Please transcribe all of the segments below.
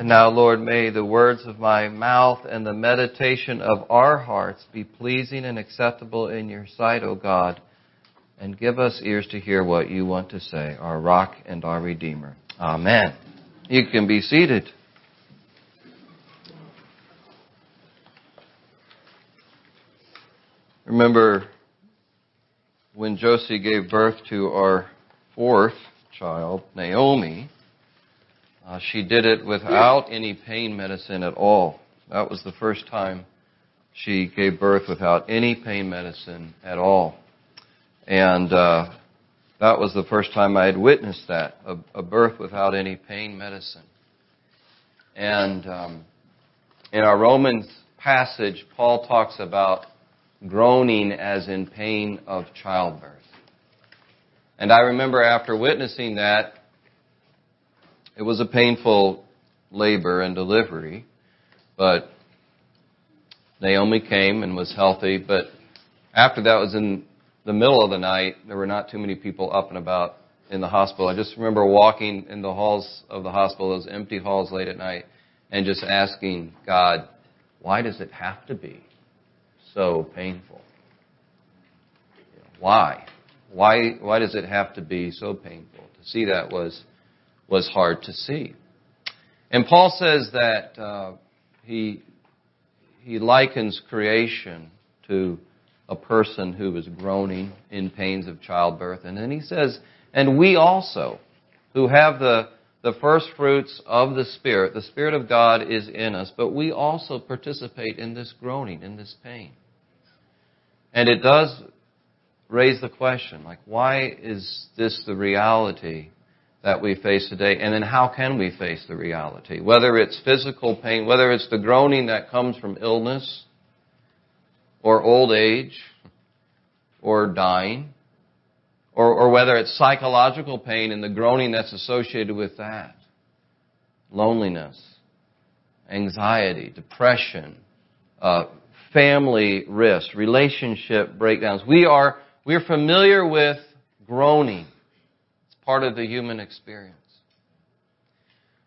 And now, Lord, may the words of my mouth and the meditation of our hearts be pleasing and acceptable in your sight, O God, and give us ears to hear what you want to say, our rock and our redeemer. Amen. You can be seated. Remember when Josie gave birth to our fourth child, Naomi, uh, she did it without any pain medicine at all. That was the first time she gave birth without any pain medicine at all. And uh, that was the first time I had witnessed that a, a birth without any pain medicine. And um, in our Romans passage, Paul talks about groaning as in pain of childbirth. And I remember after witnessing that, it was a painful labor and delivery, but Naomi came and was healthy. But after that was in the middle of the night. There were not too many people up and about in the hospital. I just remember walking in the halls of the hospital, those empty halls late at night, and just asking God, why does it have to be so painful? Why? Why, why does it have to be so painful? To see that was was hard to see. And Paul says that uh, he, he likens creation to a person who is groaning in pains of childbirth. And then he says, and we also, who have the, the first fruits of the Spirit, the Spirit of God is in us, but we also participate in this groaning, in this pain. And it does raise the question, like, why is this the reality that we face today? And then how can we face the reality? Whether it's physical pain, whether it's the groaning that comes from illness or old age or dying, or, or whether it's psychological pain and the groaning that's associated with that, loneliness, anxiety, depression, uh, family risk, relationship breakdowns. We are, we're familiar with groaning part of the human experience.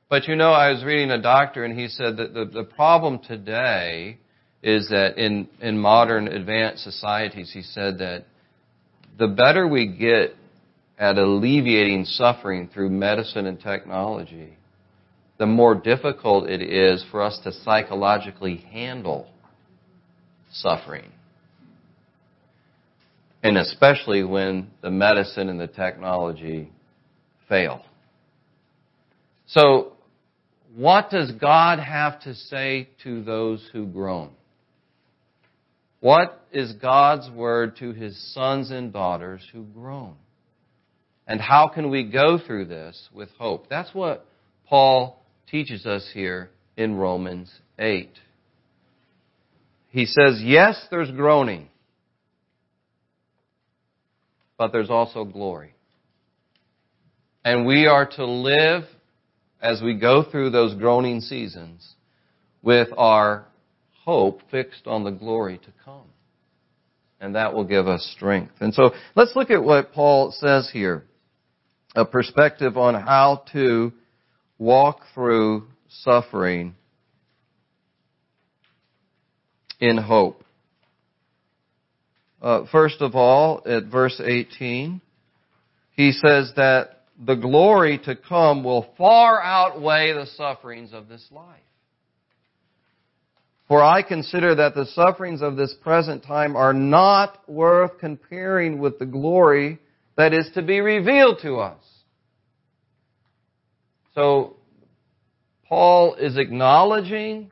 But you know, I was reading a doctor and he said that the, the problem today is that in, in modern advanced societies, he said that the better we get at alleviating suffering through medicine and technology, the more difficult it is for us to psychologically handle suffering. And especially when the medicine and the technology fail. So, what does God have to say to those who groan? What is God's word to his sons and daughters who groan? And how can we go through this with hope? That's what Paul teaches us here in Romans 8. He says, yes, there's groaning, but there's also glory. And we are to live as we go through those groaning seasons with our hope fixed on the glory to come. And that will give us strength. And so let's look at what Paul says here. A perspective on how to walk through suffering in hope. Uh, first of all, at verse 18, he says that the glory to come will far outweigh the sufferings of this life. For I consider that the sufferings of this present time are not worth comparing with the glory that is to be revealed to us. So, Paul is acknowledging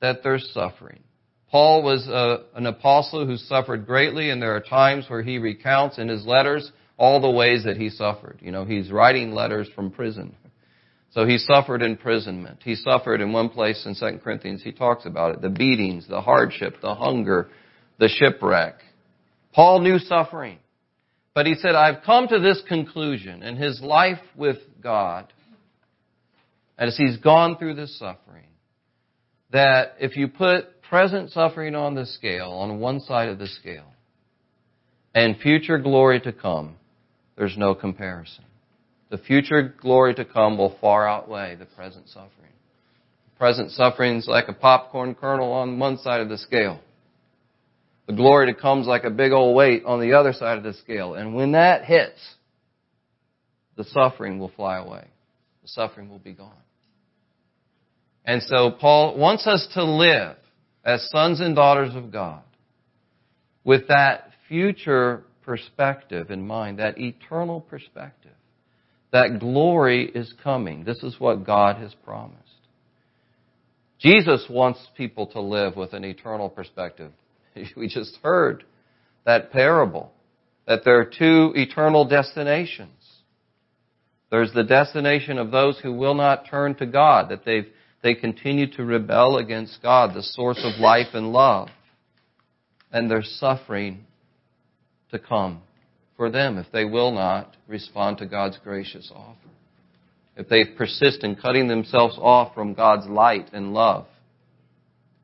that there's suffering. Paul was a, uh, an apostle who suffered greatly, and there are times where he recounts in his letters all the ways that he suffered. You know, he's writing letters from prison. So he suffered imprisonment. He suffered in one place in 2 Corinthians, he talks about it. The beatings, the hardship, the hunger, the shipwreck. Paul knew suffering. But he said, I've come to this conclusion in his life with God, as he's gone through this suffering, that if you put present suffering on the scale, on one side of the scale, and future glory to come, there's no comparison. The future glory to come will far outweigh the present suffering. The present suffering is like a popcorn kernel on one side of the scale. The glory that comes like a big old weight on the other side of the scale. And when that hits, the suffering will fly away. The suffering will be gone. And so Paul wants us to live as sons and daughters of God with that future perspective in mind, that eternal perspective. That glory is coming. This is what God has promised. Jesus wants people to live with an eternal perspective. We just heard that parable that there are two eternal destinations. There's the destination of those who will not turn to God, that they've, they continue to rebel against God, the source of life and love. And there's suffering to come for them if they will not respond to God's gracious offer. If they persist in cutting themselves off from God's light and love,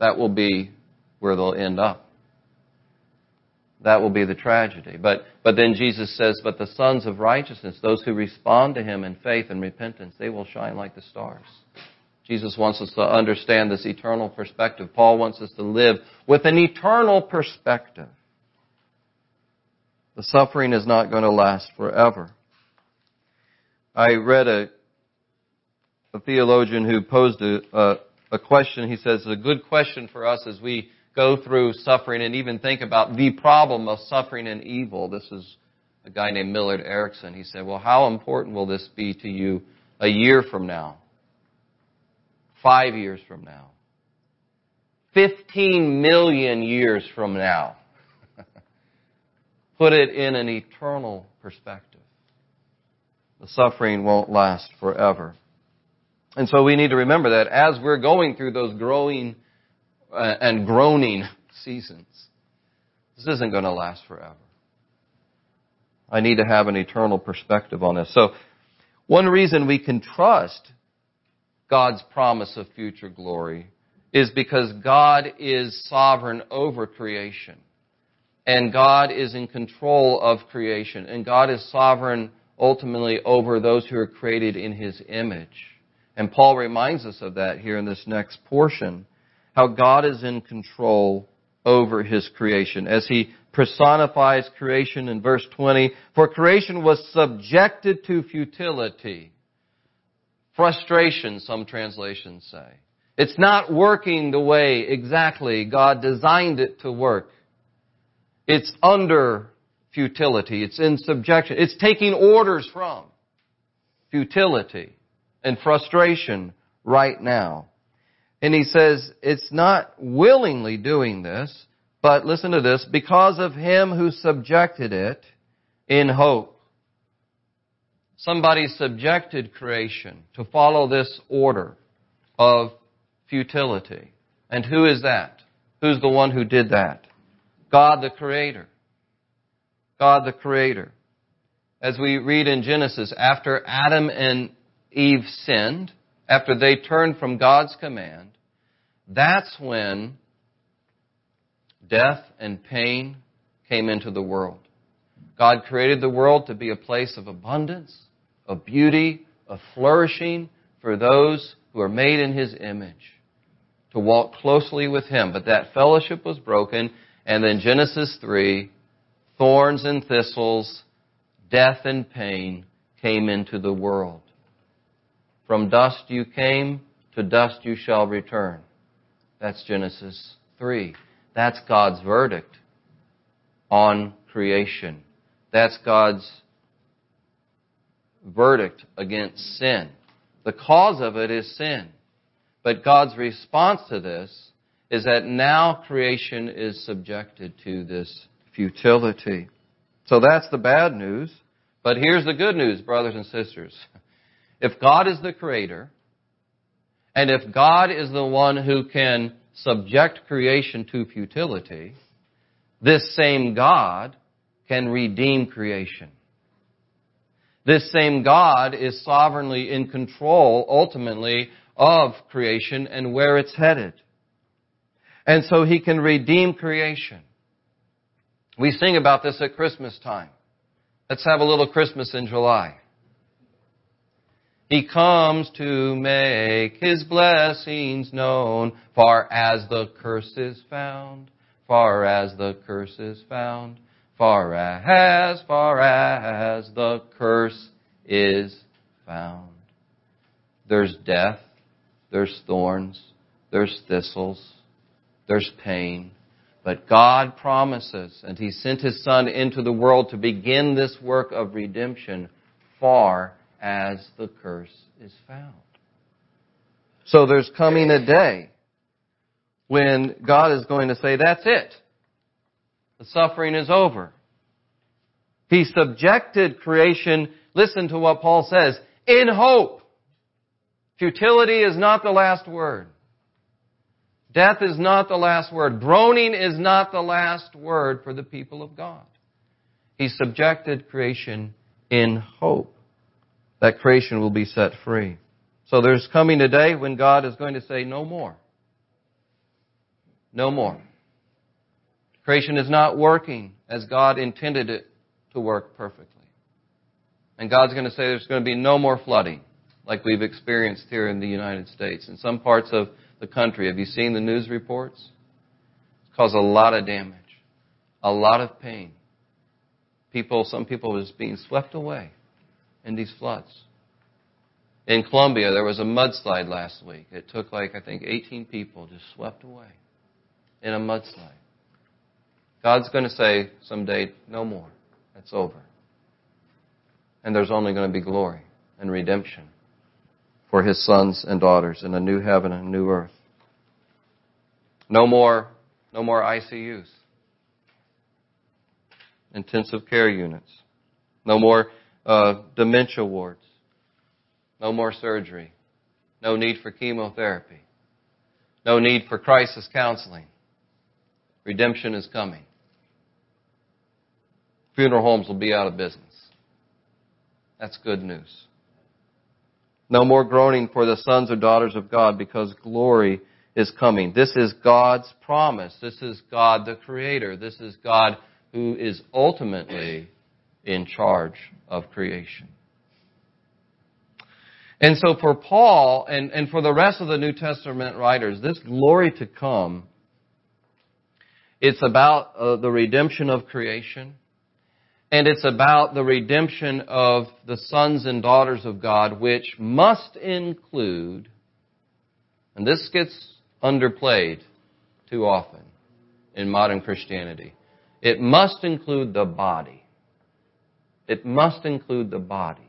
that will be where they'll end up. That will be the tragedy. But, but then Jesus says, but the sons of righteousness, those who respond to Him in faith and repentance, they will shine like the stars. Jesus wants us to understand this eternal perspective. Paul wants us to live with an eternal perspective. The suffering is not going to last forever. I read a, a theologian who posed a, a, a question. He says, a good question for us as we go through suffering and even think about the problem of suffering and evil. This is a guy named Millard Erickson. He said, well, how important will this be to you a year from now? Five years from now? 15 million years from now? Put it in an eternal perspective. The suffering won't last forever. And so we need to remember that as we're going through those growing uh, and groaning seasons. This isn't going to last forever. I need to have an eternal perspective on this. So, one reason we can trust God's promise of future glory is because God is sovereign over creation. And God is in control of creation. And God is sovereign ultimately over those who are created in His image. And Paul reminds us of that here in this next portion how God is in control over his creation. As he personifies creation in verse 20, for creation was subjected to futility. Frustration, some translations say. It's not working the way exactly God designed it to work. It's under futility. It's in subjection. It's taking orders from futility and frustration right now. And he says it's not willingly doing this, but listen to this, because of him who subjected it in hope. Somebody subjected creation to follow this order of futility. And who is that? Who's the one who did that? God the Creator. God the Creator. As we read in Genesis, after Adam and Eve sinned, after they turned from God's command, that's when death and pain came into the world. God created the world to be a place of abundance, of beauty, of flourishing for those who are made in His image, to walk closely with Him. But that fellowship was broken, and then Genesis 3, thorns and thistles, death and pain came into the world. From dust you came, to dust you shall return. That's Genesis 3. That's God's verdict on creation. That's God's verdict against sin. The cause of it is sin. But God's response to this is that now creation is subjected to this futility. So that's the bad news. But here's the good news, brothers and sisters. If God is the creator, and if God is the one who can subject creation to futility, this same God can redeem creation. This same God is sovereignly in control, ultimately, of creation and where it's headed. And so he can redeem creation. We sing about this at Christmas time. Let's have a little Christmas in July. He comes to make his blessings known, far as the curse is found, far as the curse is found, far as, far as the curse is found. There's death, there's thorns, there's thistles, there's pain. But God promises, and He sent His Son into the world to begin this work of redemption far as the curse is found. So there's coming a day when God is going to say, that's it. The suffering is over. He subjected creation, listen to what Paul says, in hope. Futility is not the last word. Death is not the last word. Groaning is not the last word for the people of God. He subjected creation in hope that creation will be set free. So there's coming a day when God is going to say, no more. No more. Creation is not working as God intended it to work perfectly. And God's going to say there's going to be no more flooding like we've experienced here in the United States. In some parts of the country, have you seen the news reports? It's caused a lot of damage, a lot of pain. People, some people are just being swept away in these floods. In Colombia, there was a mudslide last week. It took like, I think, 18 people just swept away in a mudslide. God's going to say someday, no more. It's over. And there's only going to be glory and redemption for his sons and daughters in a new heaven and a new earth. No more, no more ICUs. Intensive care units. No more uh, dementia wards. No more surgery. No need for chemotherapy. No need for crisis counseling. Redemption is coming. Funeral homes will be out of business. That's good news. No more groaning for the sons or daughters of God because glory is coming. This is God's promise. This is God the Creator. This is God who is ultimately in charge of creation. And so for Paul and, and for the rest of the New Testament writers, this glory to come, it's about uh, the redemption of creation, and it's about the redemption of the sons and daughters of God, which must include, and this gets underplayed too often in modern Christianity, it must include the body. It must include the body.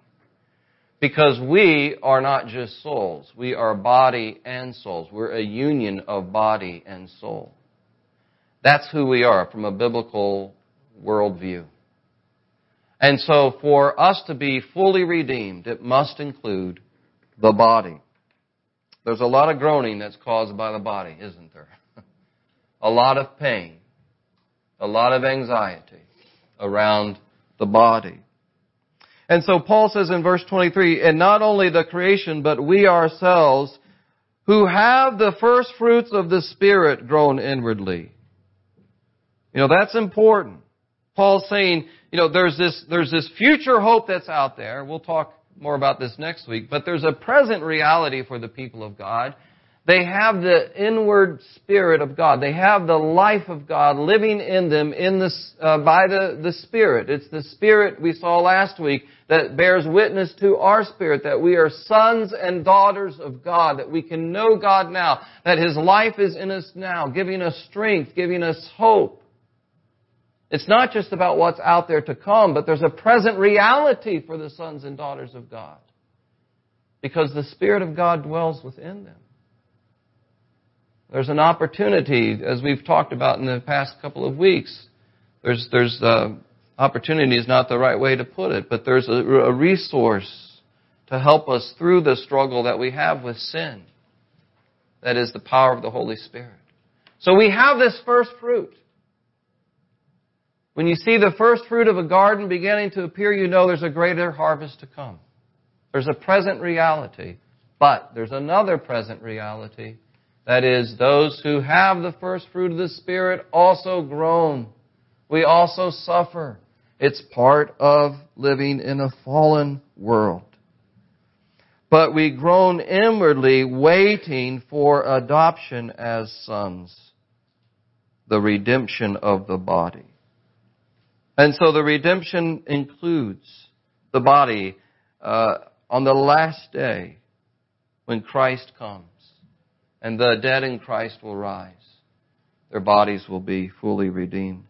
Because we are not just souls. We are body and souls. We're a union of body and soul. That's who we are from a biblical worldview. And so for us to be fully redeemed, it must include the body. There's a lot of groaning that's caused by the body, isn't there? a lot of pain, a lot of anxiety around the body. And so Paul says in verse 23, and not only the creation, but we ourselves, who have the first fruits of the Spirit groan inwardly. You know, that's important. Paul's saying, you know, there's this, there's this future hope that's out there. We'll talk more about this next week, but there's a present reality for the people of God they have the inward spirit of God. They have the life of God living in them in this, uh, by the, the Spirit. It's the Spirit we saw last week that bears witness to our spirit that we are sons and daughters of God, that we can know God now, that His life is in us now, giving us strength, giving us hope. It's not just about what's out there to come, but there's a present reality for the sons and daughters of God. Because the Spirit of God dwells within them. There's an opportunity, as we've talked about in the past couple of weeks. There's, there's, uh, opportunity is not the right way to put it, but there's a, a resource to help us through the struggle that we have with sin. That is the power of the Holy Spirit. So we have this first fruit. When you see the first fruit of a garden beginning to appear, you know there's a greater harvest to come. There's a present reality. But there's another present reality that is, those who have the first fruit of the Spirit also groan. We also suffer. It's part of living in a fallen world. but we groan inwardly waiting for adoption as sons, the redemption of the body. And so the redemption includes the body uh, on the last day when Christ comes and the dead in Christ will rise. Their bodies will be fully redeemed.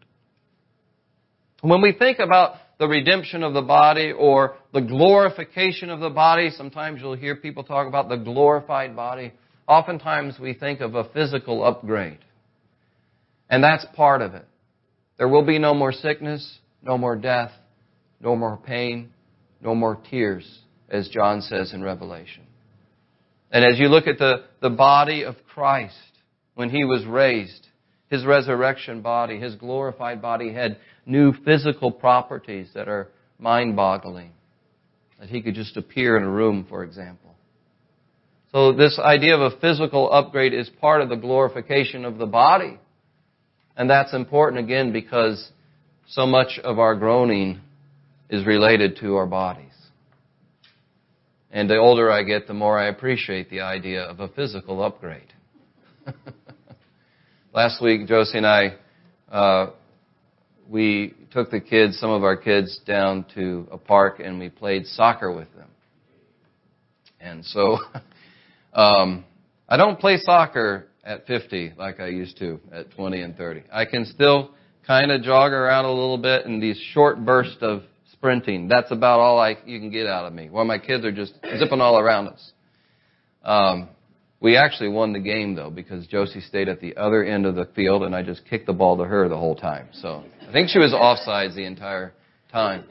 When we think about the redemption of the body or the glorification of the body. Sometimes you'll hear people talk about the glorified body. Oftentimes we think of a physical upgrade. And that's part of it. There will be no more sickness, no more death, no more pain, no more tears, as John says in Revelation. And as you look at the, the body of Christ, when he was raised, his resurrection body, his glorified body had new physical properties that are mind boggling. That he could just appear in a room, for example. So this idea of a physical upgrade is part of the glorification of the body. And that's important again because so much of our groaning is related to our bodies. And the older I get, the more I appreciate the idea of a physical upgrade. Last week, Josie and I uh, we took the kids, some of our kids, down to a park and we played soccer with them. And so, um, I don't play soccer at 50 like I used to at 20 and 30. I can still kind of jog around a little bit in these short bursts of sprinting. That's about all I you can get out of me. While my kids are just zipping all around us. Um, we actually won the game though because Josie stayed at the other end of the field and I just kicked the ball to her the whole time. So I think she was offsides the entire time.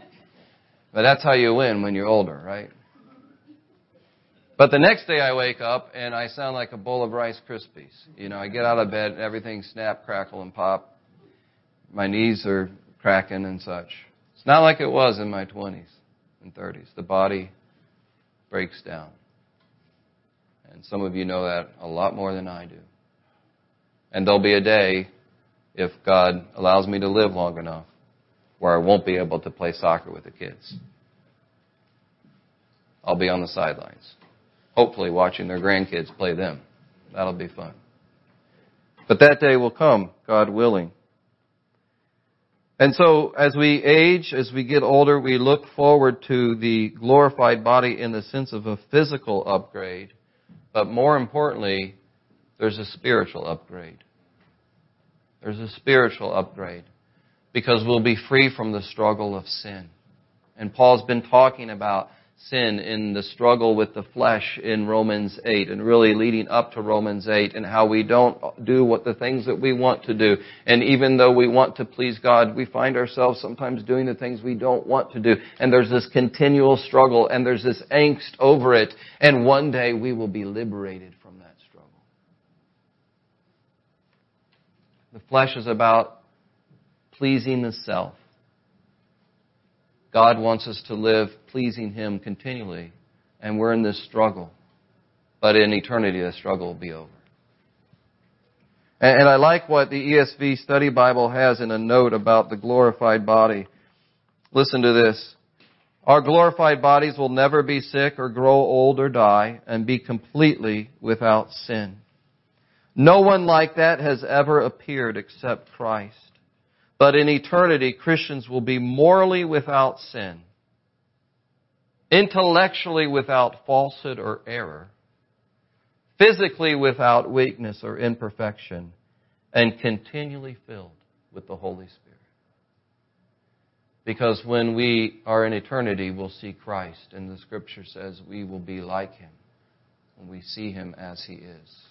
But that's how you win when you're older, right? But the next day I wake up and I sound like a bowl of Rice Krispies. You know, I get out of bed, and everything snap, crackle, and pop. My knees are cracking and such. It's not like it was in my 20s and 30s. The body breaks down. And some of you know that a lot more than I do. And there'll be a day, if God allows me to live long enough, where I won't be able to play soccer with the kids. I'll be on the sidelines, hopefully watching their grandkids play them. That'll be fun. But that day will come, God willing. And so, as we age, as we get older, we look forward to the glorified body in the sense of a physical upgrade. But more importantly, there's a spiritual upgrade. There's a spiritual upgrade because we'll be free from the struggle of sin. And Paul's been talking about sin in the struggle with the flesh in Romans 8 and really leading up to Romans 8 and how we don't do what the things that we want to do. And even though we want to please God, we find ourselves sometimes doing the things we don't want to do. And there's this continual struggle and there's this angst over it. And one day we will be liberated from that struggle. The flesh is about pleasing the self. God wants us to live pleasing Him continually, and we're in this struggle. But in eternity, the struggle will be over. And I like what the ESV Study Bible has in a note about the glorified body. Listen to this. Our glorified bodies will never be sick or grow old or die and be completely without sin. No one like that has ever appeared except Christ. But in eternity, Christians will be morally without sin, intellectually without falsehood or error, physically without weakness or imperfection, and continually filled with the Holy Spirit. Because when we are in eternity, we'll see Christ, and the scripture says we will be like him when we see him as he is.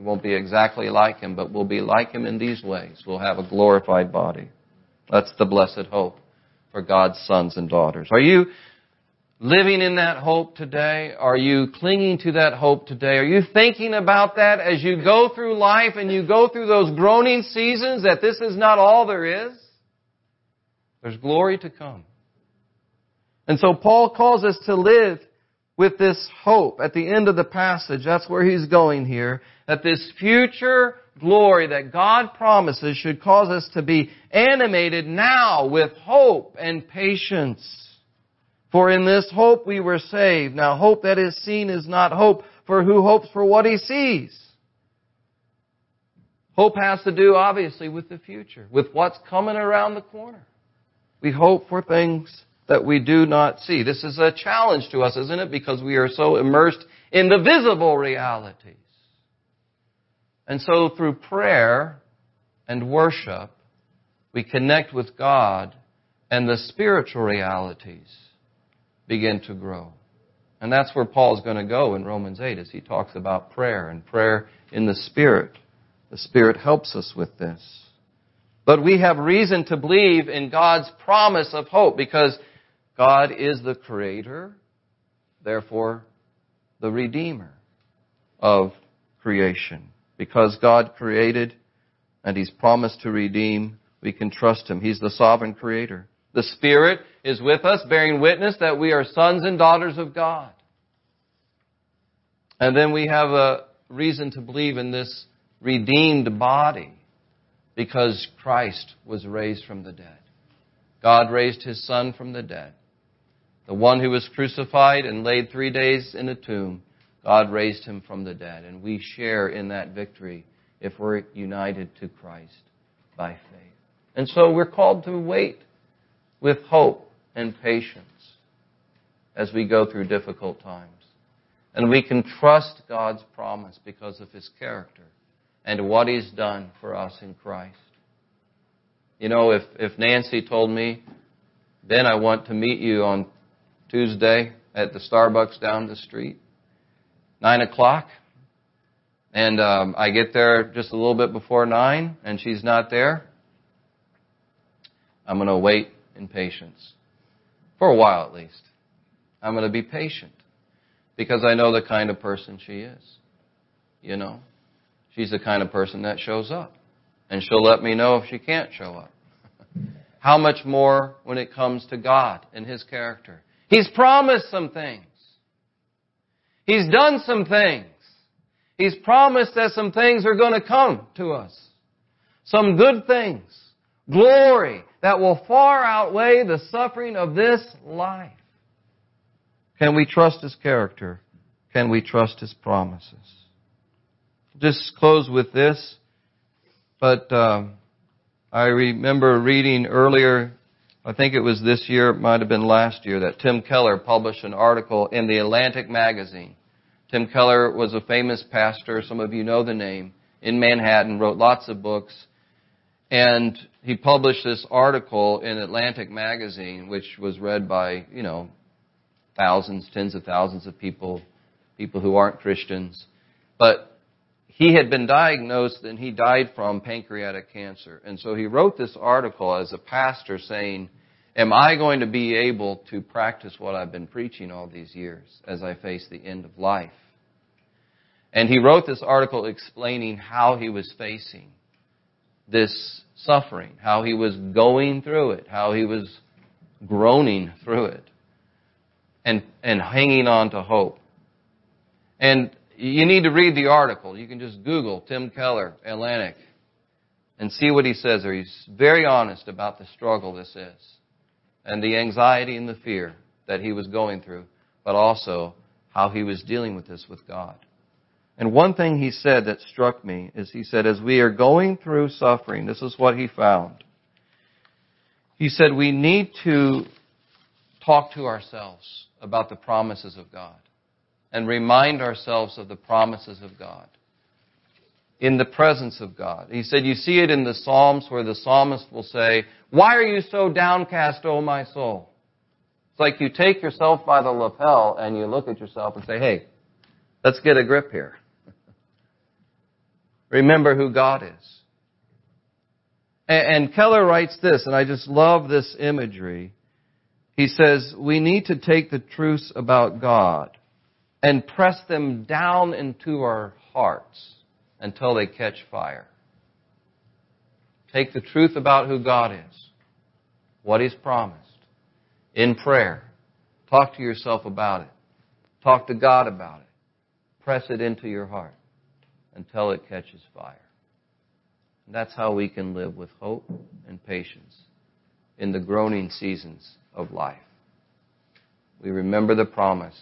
We won't be exactly like him, but we'll be like him in these ways. We'll have a glorified body. That's the blessed hope for God's sons and daughters. Are you living in that hope today? Are you clinging to that hope today? Are you thinking about that as you go through life and you go through those groaning seasons that this is not all there is? There's glory to come. And so Paul calls us to live with this hope at the end of the passage. That's where he's going here. That this future glory that God promises should cause us to be animated now with hope and patience For in this hope we were saved. Now hope that is seen is not hope, for who hopes for what he sees? Hope has to do, obviously, with the future, with what's coming around the corner. We hope for things that we do not see. This is a challenge to us, isn't it? Because we are so immersed in the visible realities. And so through prayer and worship, we connect with God and the spiritual realities begin to grow. And that's where Paul's going to go in Romans 8 as he talks about prayer and prayer in the Spirit. The Spirit helps us with this. But we have reason to believe in God's promise of hope because God is the creator, therefore the redeemer of creation. Because God created and He's promised to redeem, we can trust Him. He's the sovereign creator. The Spirit is with us, bearing witness that we are sons and daughters of God. And then we have a reason to believe in this redeemed body because Christ was raised from the dead. God raised his son from the dead. The one who was crucified and laid three days in a tomb, God raised him from the dead. And we share in that victory if we're united to Christ by faith. And so we're called to wait with hope and patience as we go through difficult times. And we can trust God's promise because of his character and what He's done for us in Christ. You know, if, if Nancy told me, Ben, I want to meet you on Tuesday at the Starbucks down the street, 9 o'clock, and um, I get there just a little bit before 9 and she's not there, I'm going to wait in patience. For a while at least. I'm going to be patient because I know the kind of person she is. You know? She's the kind of person that shows up. And she'll let me know if she can't show up. How much more when it comes to God and His character? He's promised some things. He's done some things. He's promised that some things are going to come to us. Some good things. Glory that will far outweigh the suffering of this life. Can we trust His character? Can we trust His promises? just close with this, but um, I remember reading earlier, I think it was this year, it might have been last year, that Tim Keller published an article in the Atlantic magazine. Tim Keller was a famous pastor, some of you know the name, in Manhattan, wrote lots of books, and he published this article in Atlantic magazine, which was read by, you know, thousands, tens of thousands of people, people who aren't Christians. But he had been diagnosed and he died from pancreatic cancer. And so he wrote this article as a pastor saying, Am I going to be able to practice what I've been preaching all these years as I face the end of life? And he wrote this article explaining how he was facing this suffering, how he was going through it, how he was groaning through it, and, and hanging on to hope. And you need to read the article. You can just Google Tim Keller, Atlantic, and see what he says there. He's very honest about the struggle this is, and the anxiety and the fear that he was going through, but also how he was dealing with this with God. And one thing he said that struck me is he said, as we are going through suffering, this is what he found. He said, we need to talk to ourselves about the promises of God and remind ourselves of the promises of God in the presence of God. He said, You see it in the Psalms where the psalmist will say, Why are you so downcast, O my soul? It's like you take yourself by the lapel and you look at yourself and say, Hey, let's get a grip here. Remember who God is. And Keller writes this, and I just love this imagery. He says, We need to take the truths about God and press them down into our hearts until they catch fire. Take the truth about who God is, what He's promised, in prayer. Talk to yourself about it. Talk to God about it. Press it into your heart until it catches fire. And that's how we can live with hope and patience in the groaning seasons of life. We remember the promise.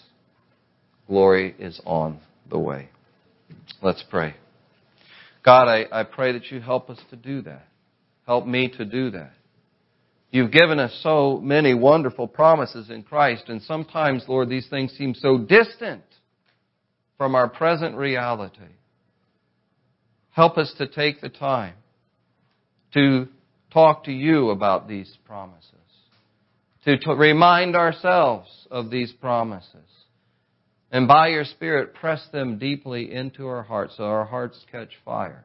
Glory is on the way. Let's pray. God, I, I pray that you help us to do that. Help me to do that. You've given us so many wonderful promises in Christ, and sometimes, Lord, these things seem so distant from our present reality. Help us to take the time to talk to you about these promises, to, to remind ourselves of these promises, and by your Spirit press them deeply into our hearts so our hearts catch fire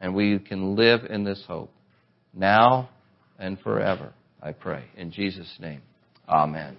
and we can live in this hope now and forever, I pray. In Jesus' name, amen.